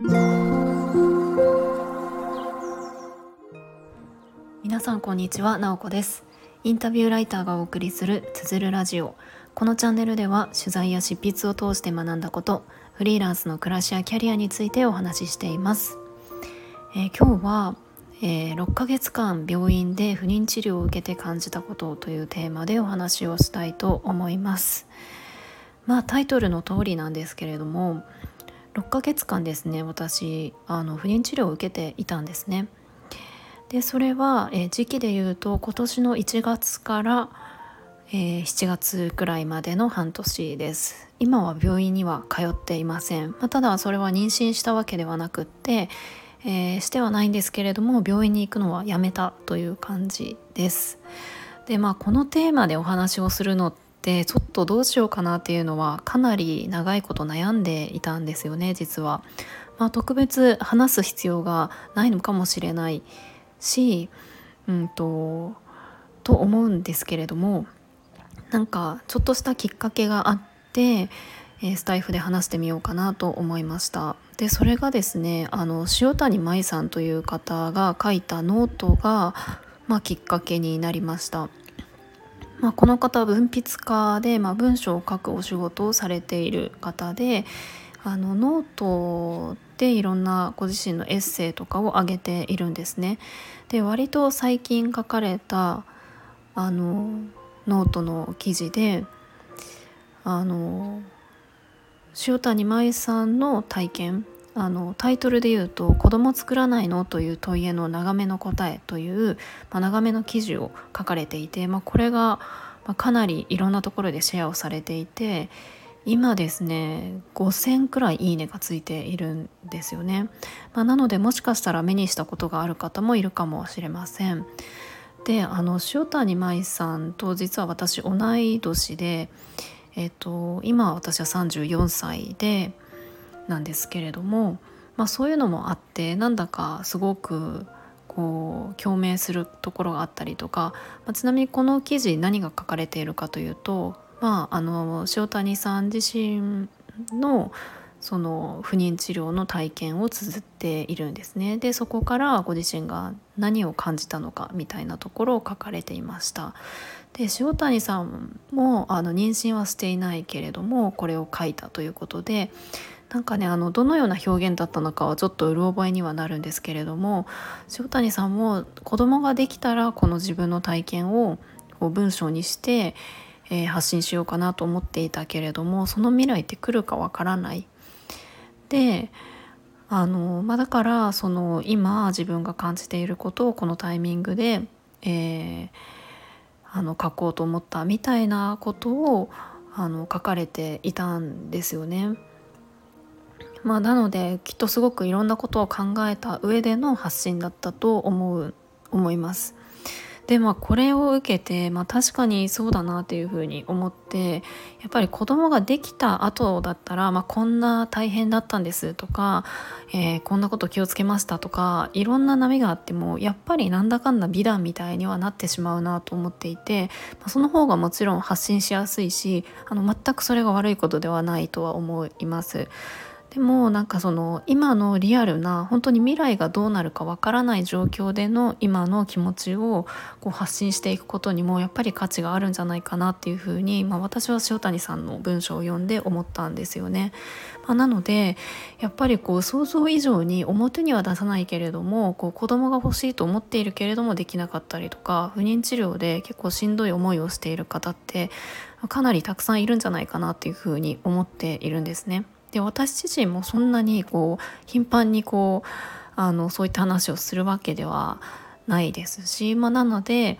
皆さんこんにちは、なおこです。インタビューライターがお送りするつづるラジオ。このチャンネルでは取材や執筆を通して学んだことフリーランスの暮らしやキャリアについてお話ししています、えー、今日は、えー、6ヶ月間病院で不妊治療を受けて感じたことというテーマでお話をしたいと思います。まあタイトルの通りなんですけれども6ヶ月間ですね私あの不妊治療を受けていたんですね。でそれは、えー、時期で言うと今年の1月から、えー、7月くらいまでの半年です。今は病院には通っていません、まあ、ただそれは妊娠したわけではなくって、えー、してはないんですけれども病院に行くのはやめたという感じです。でまあこのテーマでお話をするのってでちょっとどうしようかなっていうのはかなり長いこと悩んでいたんですよね実は、まあ、特別話す必要がないのかもしれないし、うんと、と思うんですけれどもなんかちょっとしたきっかけがあって、えスタイフで話してみようかなと思いました。でそれがですねあの塩谷舞さんという方が書いたノートが、まあ、きっかけになりました、まあ、この方は文筆家で、まあ、文章を書くお仕事をされている方であのノートでいろんなご自身のエッセイとかを上げているんですね。で割と最近書かれたあのノートの記事であの塩谷舞さんの体験あのタイトルで言うと「子供作らないの?」という問いへの長めの答えという、まあ、長めの記事を書かれていて、まあ、これがかなりいろんなところでシェアをされていて今ですね5,000くらいいいねがついているんですよね、まあ、なのでもしかしたら目にしたことがある方もいるかもしれませんであの塩谷舞さんと実は私同い年でえっと今私は34歳でなんですけれども、まあ、そういうのもあってなんだかすごくこう共鳴するところがあったりとか、まあ、ちなみにこの記事何が書かれているかというとまあ、あの塩谷さん自身のその不妊治療の体験を綴っているんですね。でそこからご自身が何を感じたのかみたいなところを書かれていました。で塩谷さんもあの妊娠はしていないけれどもこれを書いたということでなんかねあのどのような表現だったのかはちょっとうる覚えにはなるんですけれども塩谷さんも子供ができたらこの自分の体験をこう文章にしてえー、発信しようかなと思っていたけれどもその未来って来るかわからない。であの、まあ、だからその今自分が感じていることをこのタイミングで、えー、あの書こうと思ったみたいなことをあの書かれていたんですよね。まあ、なのできっとすごくいろんなことを考えた上での発信だったと思う思います。でまあこれを受けて、まあ、確かにそうだなっていうふうに思ってやっぱり子供ができた後だったら、まあ、こんな大変だったんですとか、えー、こんなこと気をつけましたとかいろんな波があってもやっぱりなんだかんだ美談みたいにはなってしまうなと思っていて、まあ、その方がもちろん発信しやすいしあの全くそれが悪いことではないとは思います。でもなんかその今のリアルな本当に未来がどうなるかわからない状況での今の気持ちをこう発信していくことにもやっぱり価値があるんじゃないかなっていうふうに、まあ、私は塩谷さんの文章を読んで思ったんですよね。まあ、なのでやっぱりこう想像以上に表には出さないけれどもこう子供が欲しいと思っているけれどもできなかったりとか不妊治療で結構しんどい思いをしている方ってかなりたくさんいるんじゃないかなっていうふうに思っているんですね。で私自身もそんなにこう頻繁にこうあのそういった話をするわけではないですし、まあ、なので、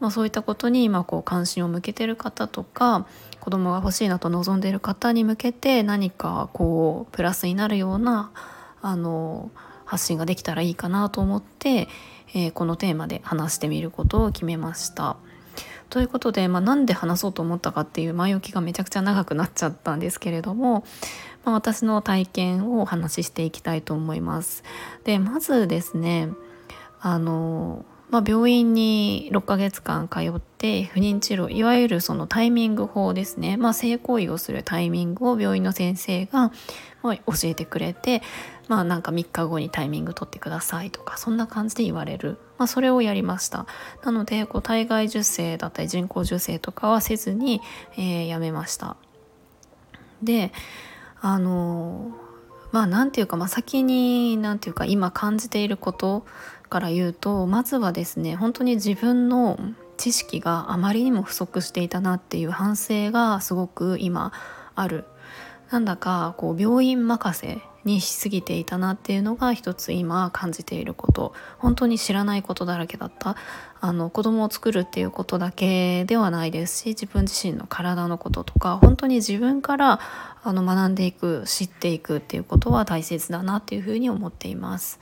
まあ、そういったことに今こう関心を向けてる方とか子供が欲しいなと望んでいる方に向けて何かこうプラスになるようなあの発信ができたらいいかなと思って、えー、このテーマで話してみることを決めました。ということで、まあ、なんで話そうと思ったかっていう前置きがめちゃくちゃ長くなっちゃったんですけれども、まあ、私の体験をお話ししていきたいと思います。でまずですねあのまあ、病院に6ヶ月間通って不妊治療いわゆるそのタイミング法ですね、まあ、性行為をするタイミングを病院の先生が教えてくれて、まあ、なんか3日後にタイミング取ってくださいとかそんな感じで言われる、まあ、それをやりました。なのでこう体外受精だったり人工授精とかはせずに、えー、やめました。であのまあ何て言うか、まあ、先に何て言うか今感じていることから言うとまずはですね本当に自分の知識があまりにも不足していたなっていう反省がすごく今ある。なんだかこう病院任せにしすぎていたなっていうのが一つ今感じていること本当に知らないことだらけだったあの子供を作るっていうことだけではないですし自分自身の体のこととか本当に自分からあの学んでいく知っていくっていうことは大切だなっていうふうに思っています。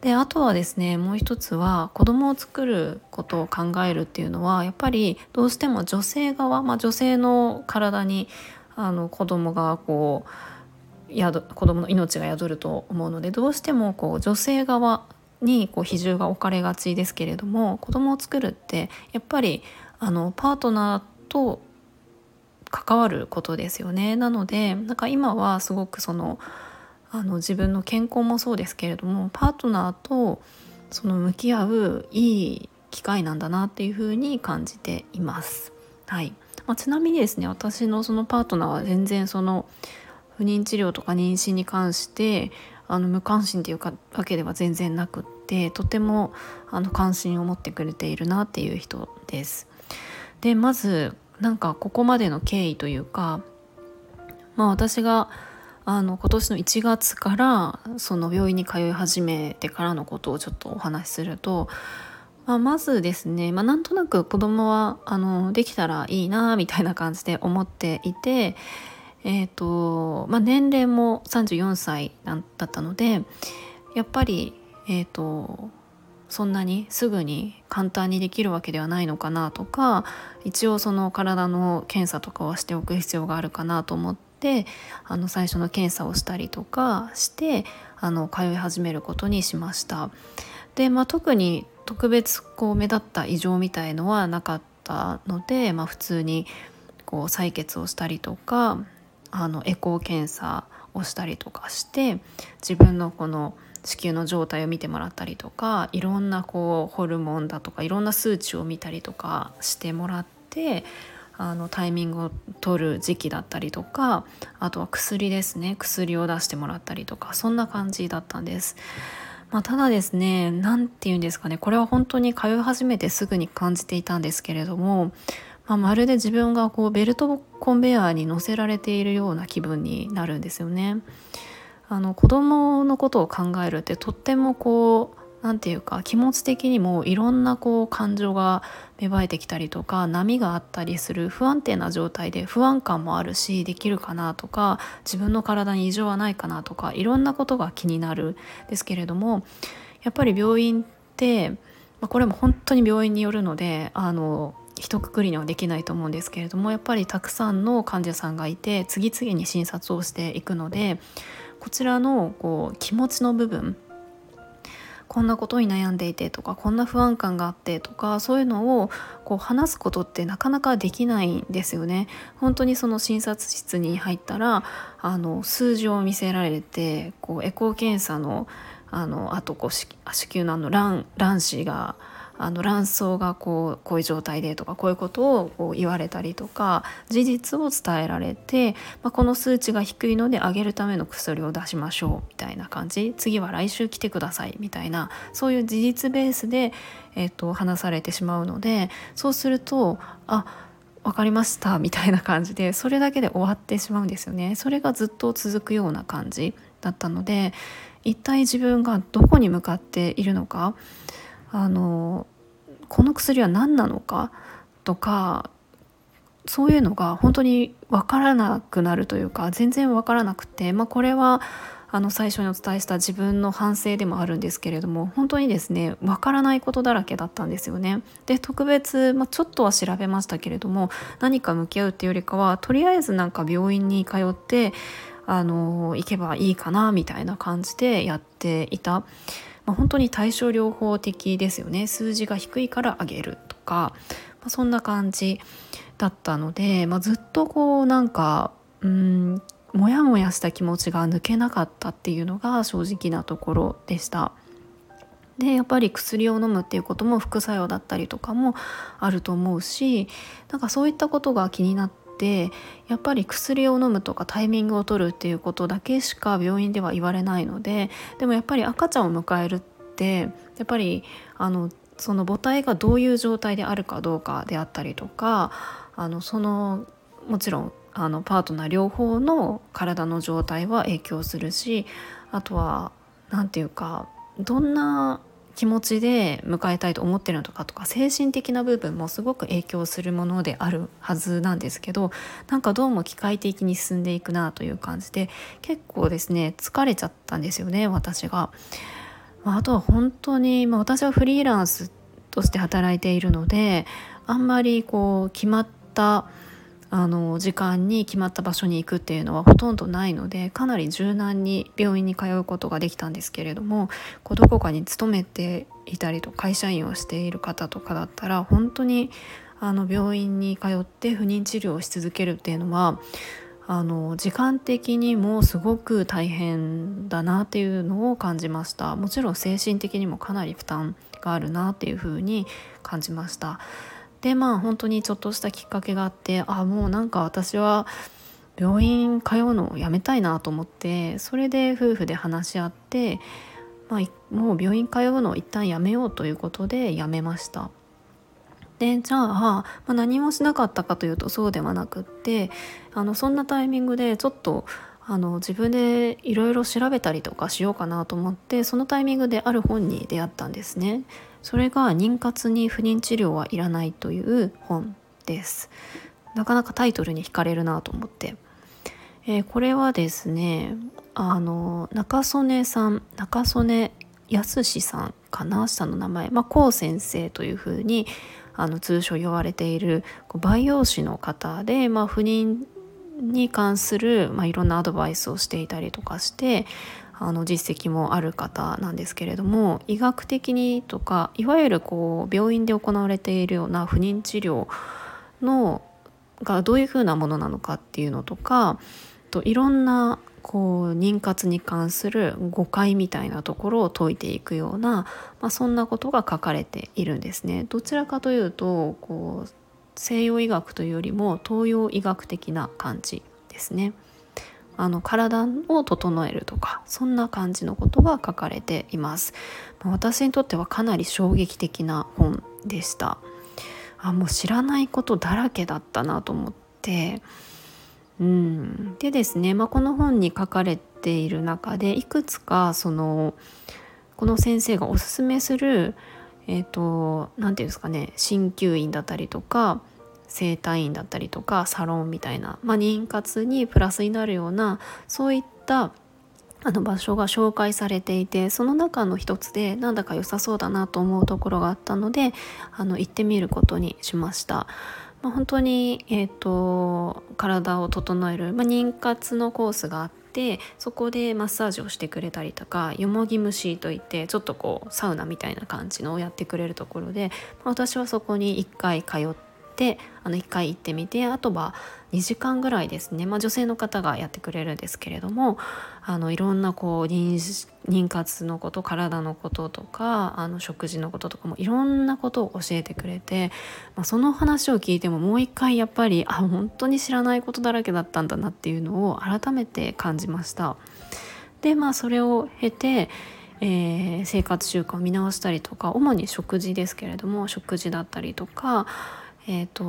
であとはですねもう一つは子供を作ることを考えるっていうのはやっぱりどうしても女性側、まあ、女性の体にあの子供がこう宿子供の命が宿ると思うのでどうしてもこう女性側にこう比重が置かれがちですけれども子供を作るってやっぱりあのパートナーと関わることですよね。なのでなんか今はすごくそのあの自分の健康もそうですけれどもパートナーとその向き合ういい機会なんだなっていうふうに感じています。はいまあ、ちなみにですね私のそのパートナーは全然その不妊治療とか妊娠に関してあの無関心っていうかわけでは全然なくってとてもあの関心を持ってくれているなっていう人です。でまずなんかここまでの経緯というかまあ私があの今年の1月からその病院に通い始めてからのことをちょっとお話しすると、まあ、まずですね、まあ、なんとなく子供はあのできたらいいなみたいな感じで思っていて、えーとまあ、年齢も34歳だったのでやっぱり、えーとそんなにすぐに簡単にできるわけではないのかなとか一応その体の検査とかはしておく必要があるかなと思ってあの最初の検査をしたりとかしてあの通い始めることにしました。で、まあ、特に特別こう目立った異常みたいのはなかったので、まあ、普通にこう採血をしたりとかあのエコー検査をしたりとかして自分のこの子宮の状態を見てもらったりとかいろんなこうホルモンだとかいろんな数値を見たりとかしてもらってあのタイミングを取る時期だったりとかあとは薬ですね薬を出してもらったりとかそんな感じだったんです。まあ、ただですね何て言うんですかねこれは本当に通い始めてすぐに感じていたんですけれども、まあ、まるで自分がこうベルトコンベヤーに乗せられているような気分になるんですよね。あの子供のことを考えるってとってもこう何て言うか気持ち的にもいろんなこう感情が芽生えてきたりとか波があったりする不安定な状態で不安感もあるしできるかなとか自分の体に異常はないかなとかいろんなことが気になるですけれどもやっぱり病院って、まあ、これも本当に病院によるのであの一括りにはできないと思うんですけれどもやっぱりたくさんの患者さんがいて次々に診察をしていくのでこちらのこう気持ちの部分こんなことに悩んでいてとかこんな不安感があってとかそういうのをこう話すことってなかなかできないんですよね。本当にその診察室に入ったらあの数字を見せられてこうエコー検査のあのあとこう子宮のあの卵卵子があの卵巣がこうこういう状態でとかこういうことをこう言われたりとか事実を伝えられて、まあ、この数値が低いので上げるための薬を出しましょうみたいな感じ。次は来週来てくださいみたいなそういう事実ベースで、えー、と話されてしまうのでそうするとあ分かりましたみたいな感じでそれだけで終わってしまうんですよね。それがずっと続くような感じだったので一体自分がどこに向かっているのかあのこの薬は何なのかとかそういうのが本当に分からなくなるというか全然分からなくて、まあ、これはあの最初にお伝えした自分の反省でもあるんですけれども本当にですね分からないことだらけだったんですよね。で特別、まあ、ちょっとは調べましたけれども何か向き合うっていうよりかはとりあえずなんか病院に通ってあの行けばいいかなみたいな感じでやっていた。まあ、本当に対症療法的ですよね数字が低いから上げるとか、まあ、そんな感じだったので、まあ、ずっとこうなんかうんモヤモヤした気持ちが抜けなかったっていうのが正直なところでした。でやっぱり薬を飲むっていうことも副作用だったりとかもあると思うしなんかそういったことが気になってやっぱり薬を飲むとかタイミングを取るっていうことだけしか病院では言われないのででもやっぱり赤ちゃんを迎えるってやっぱりあのその母体がどういう状態であるかどうかであったりとかあのそのもちろんあのパートナー両方の体の状態は影響するしあとは何て言うかどんな気持ちで迎えたいと思ってるのとかとか精神的な部分もすごく影響するものであるはずなんですけどなんかどうも機械的に進んでいくなという感じで結構ですね疲れちゃったんですよね私が。あとは本当に、まあ、私はフリーランスとして働いているのであんまりこう決まったあの時間に決まった場所に行くっていうのはほとんどないのでかなり柔軟に病院に通うことができたんですけれどもこうどこかに勤めていたりと会社員をしている方とかだったら本当にあの病院に通って不妊治療をし続けるっていうのはあの時間的にもすごく大変だなっていうのを感じました。もちろん精神的にもかなり負担があるなっていうふうに感じました。でまあ本当にちょっとしたきっかけがあってあもうなんか私は病院通うのをやめたいなと思ってそれで夫婦で話し合って、まあ、もう病院通うのを一旦やめようということでやめました。でじゃあ、まあ、何もしなかったかというとそうではなくってあのそんなタイミングでちょっとあの自分でいろいろ調べたりとかしようかなと思ってそのタイミングである本に出会ったんですね。それが妊活に不妊治療はいらないという本です。なかなかタイトルに惹かれるなと思って。えー、これはですねあの中曽根さん中曽根康さんかな？下の名前まあ高先生というふうにあの通称呼ばれている培養士の方で、まあ、不妊に関する、まあ、いろんなアドバイスをしていたりとかしてあの実績もある方なんですけれども医学的にとかいわゆるこう病院で行われているような不妊治療のがどういうふうなものなのかっていうのとかといろんなこう妊活に関する誤解みたいなところを解いていくような、まあ、そんなことが書かれているんですね。どちらかというとこう西洋医学というよりも東洋医学的な感じですね。あの体を整えるとかそんな感じのことが書かれています。私にとってはかなり衝撃的な本でした。あもう知らないことだらけだったなと思ってうん、でですね、まあ、この本に書かれている中でいくつかそのこの先生がおすすめするえっ、ー、と何て言うんですかね鍼灸院だったりとか整体院だったりとかサロンみたいな、まあ、妊活にプラスになるようなそういったあの場所が紹介されていてその中の一つでなんだか良さそうだなと思うところがあったのであの行ってみることにしました。まあ、本当に、えーと、体を整える、まあ、妊活のコースがあってそこでマッサージをしてくれたりとかよもぎ虫といってちょっとこうサウナみたいな感じのをやってくれるところで、私はそこに1回通ってあの1回行ってみてあとは2時間ぐらいですね、まあ、女性の方がやってくれるんですけれどもあのいろんなこう妊活のこと体のこととかあの食事のこととかもいろんなことを教えてくれて、まあ、その話を聞いてももう一回やっぱりあ本当に知らないことだらけだったんだなっていうのを改めて感じました。でまあそれを経てえー、生活習慣を見直したりとか主に食事ですけれども食事だったりとか、えーと、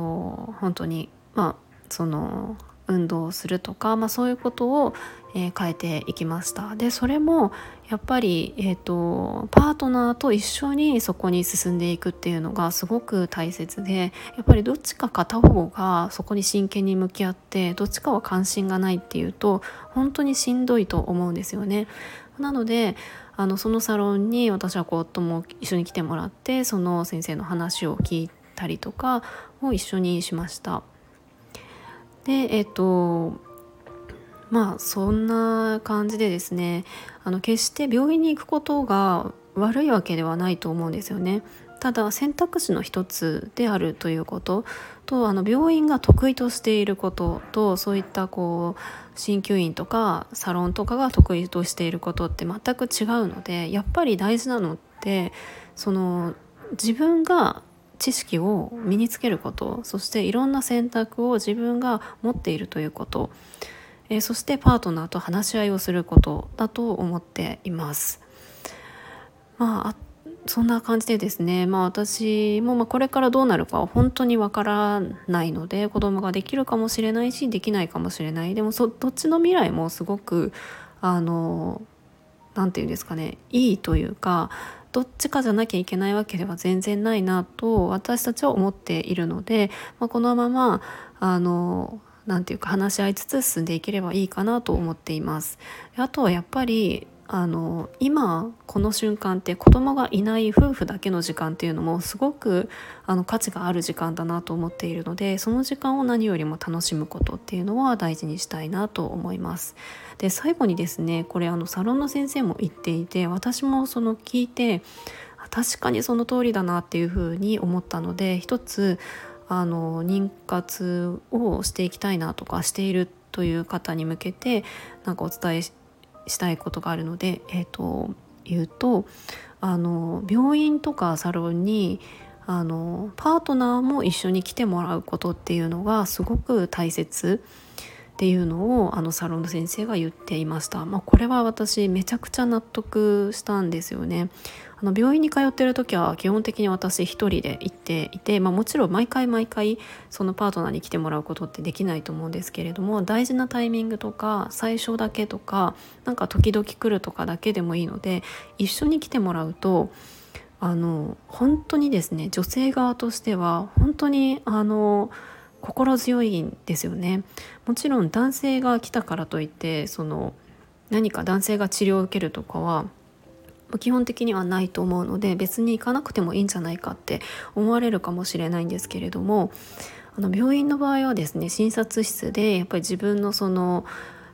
本当にまあその運動をするとか、まあ、そういうことを、えー、変えていきましたでそれもやっぱり、えーと、パートナーと一緒にそこに進んでいくっていうのがすごく大切でやっぱりどっちか片方がそこに真剣に向き合ってどっちかは関心がないっていうと本当にしんどいと思うんですよね。なのであのそのサロンに私は夫も一緒に来てもらってその先生の話を聞いたりとかを一緒にしました。でえっ、とまあそんな感じでですねあの決して病院に行くことが悪いわけではないと思うんですよね。ただ選択肢の一つであるということとあの病院が得意としていることとそういったこう鍼灸院とかサロンとかが得意としていることって全く違うのでやっぱり大事なのってその自分が知識を身につけることそしていろんな選択を自分が持っているということ、えー、そしてパートナーと話し合いをすることだと思っています。まあそんな感じでですね、まあ、私もまこれからどうなるかは本当にわからないので子供ができるかもしれないしできないかもしれないでもそどっちの未来もすごくあの何て言うんですかねいいというかどっちかじゃなきゃいけないわけでは全然ないなと私たちは思っているので、まあ、このままあの何て言うか話し合いつつ進んでいければいいかなと思っています。あとはやっぱりあの今この瞬間って子供がいない夫婦だけの時間っていうのもすごくあの価値がある時間だなと思っているのでその時間を何よりも楽しむことっていうのは大事にしたいなと思います。で最後にですねこれあのサロンの先生も言っていて私もその聞いて確かにその通りだなっていうふうに思ったので一つあの妊活をしていきたいなとかしているという方に向けてなんかお伝えしてしたいことがあるので、えーと、言うとあの病院とかサロンにあのパートナーも一緒に来てもらうことっていうのがすごく大切。っていうのをあのサロンの先生が言っていました、まあ、これは私めちゃくちゃ納得したんですよね。あの病院に通ってる時は基本的に私一人で行っていて、まあ、もちろん毎回毎回そのパートナーに来てもらうことってできないと思うんですけれども大事なタイミングとか最初だけとかなんか時々来るとかだけでもいいので一緒に来てもらうとあの本当にですね女性側としては本当にあの心強いんですよねもちろん男性が来たからといってその何か男性が治療を受けるとかは基本的にはないと思うので別に行かなくてもいいんじゃないかって思われるかもしれないんですけれどもあの病院の場合はですね診察室でやっぱり自分のその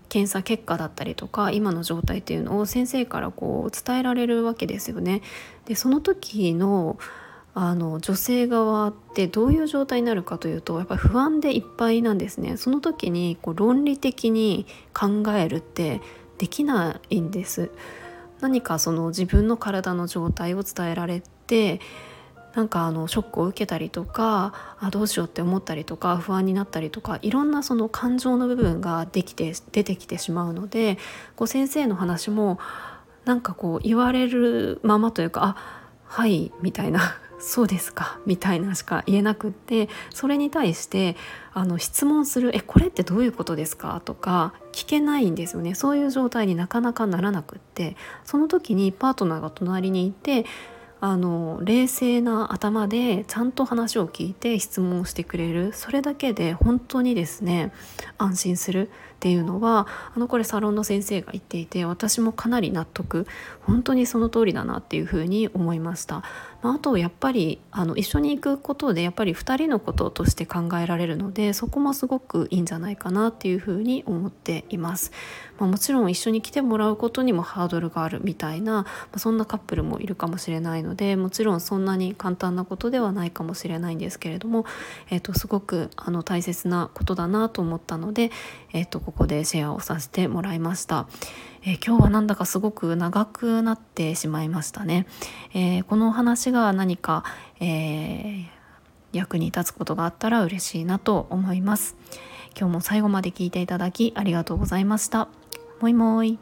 検査結果だったりとか今の状態っていうのを先生からこう伝えられるわけですよね。でその時のあの女性側ってどういう状態になるかというとやっぱり不安でいっぱいなんですね。その時にこう論理的に考えるってできないんです。何かその自分の体の状態を伝えられてなんかあのショックを受けたりとかあどうしようって思ったりとか不安になったりとかいろんなその感情の部分ができて出てきてしまうのでこう先生の話もなんかこう言われるままというかあはいみたいなそうですかみたいなしか言えなくってそれに対してあの質問する「えこれってどういうことですか?」とか聞けないんですよねそういう状態になかなかならなくってその時にパートナーが隣にいてあの冷静な頭でちゃんと話を聞いて質問をしてくれるそれだけで本当にですね安心するっていうのはあのこれサロンの先生が言っていて私もかなり納得本当にその通りだなっていうふうに思いました。まあ、あとやっぱりあの一緒に行くことでやっぱり2人のこととして考えられるのでそこもすごくいいんじゃないかなっていうふうに思っています。まあ、もちろん一緒に来てもらうことにもハードルがあるみたいな、まあ、そんなカップルもいるかもしれないのでもちろんそんなに簡単なことではないかもしれないんですけれども、えー、とすごくあの大切なことだなと思ったので、えー、とここでシェアをさせてもらいました。えー、今日はなんだかすごく長くなってしまいましたね。えー、この話が何か、えー、役に立つことがあったら嬉しいなと思います。今日も最後まで聞いていただきありがとうございました。もいもい。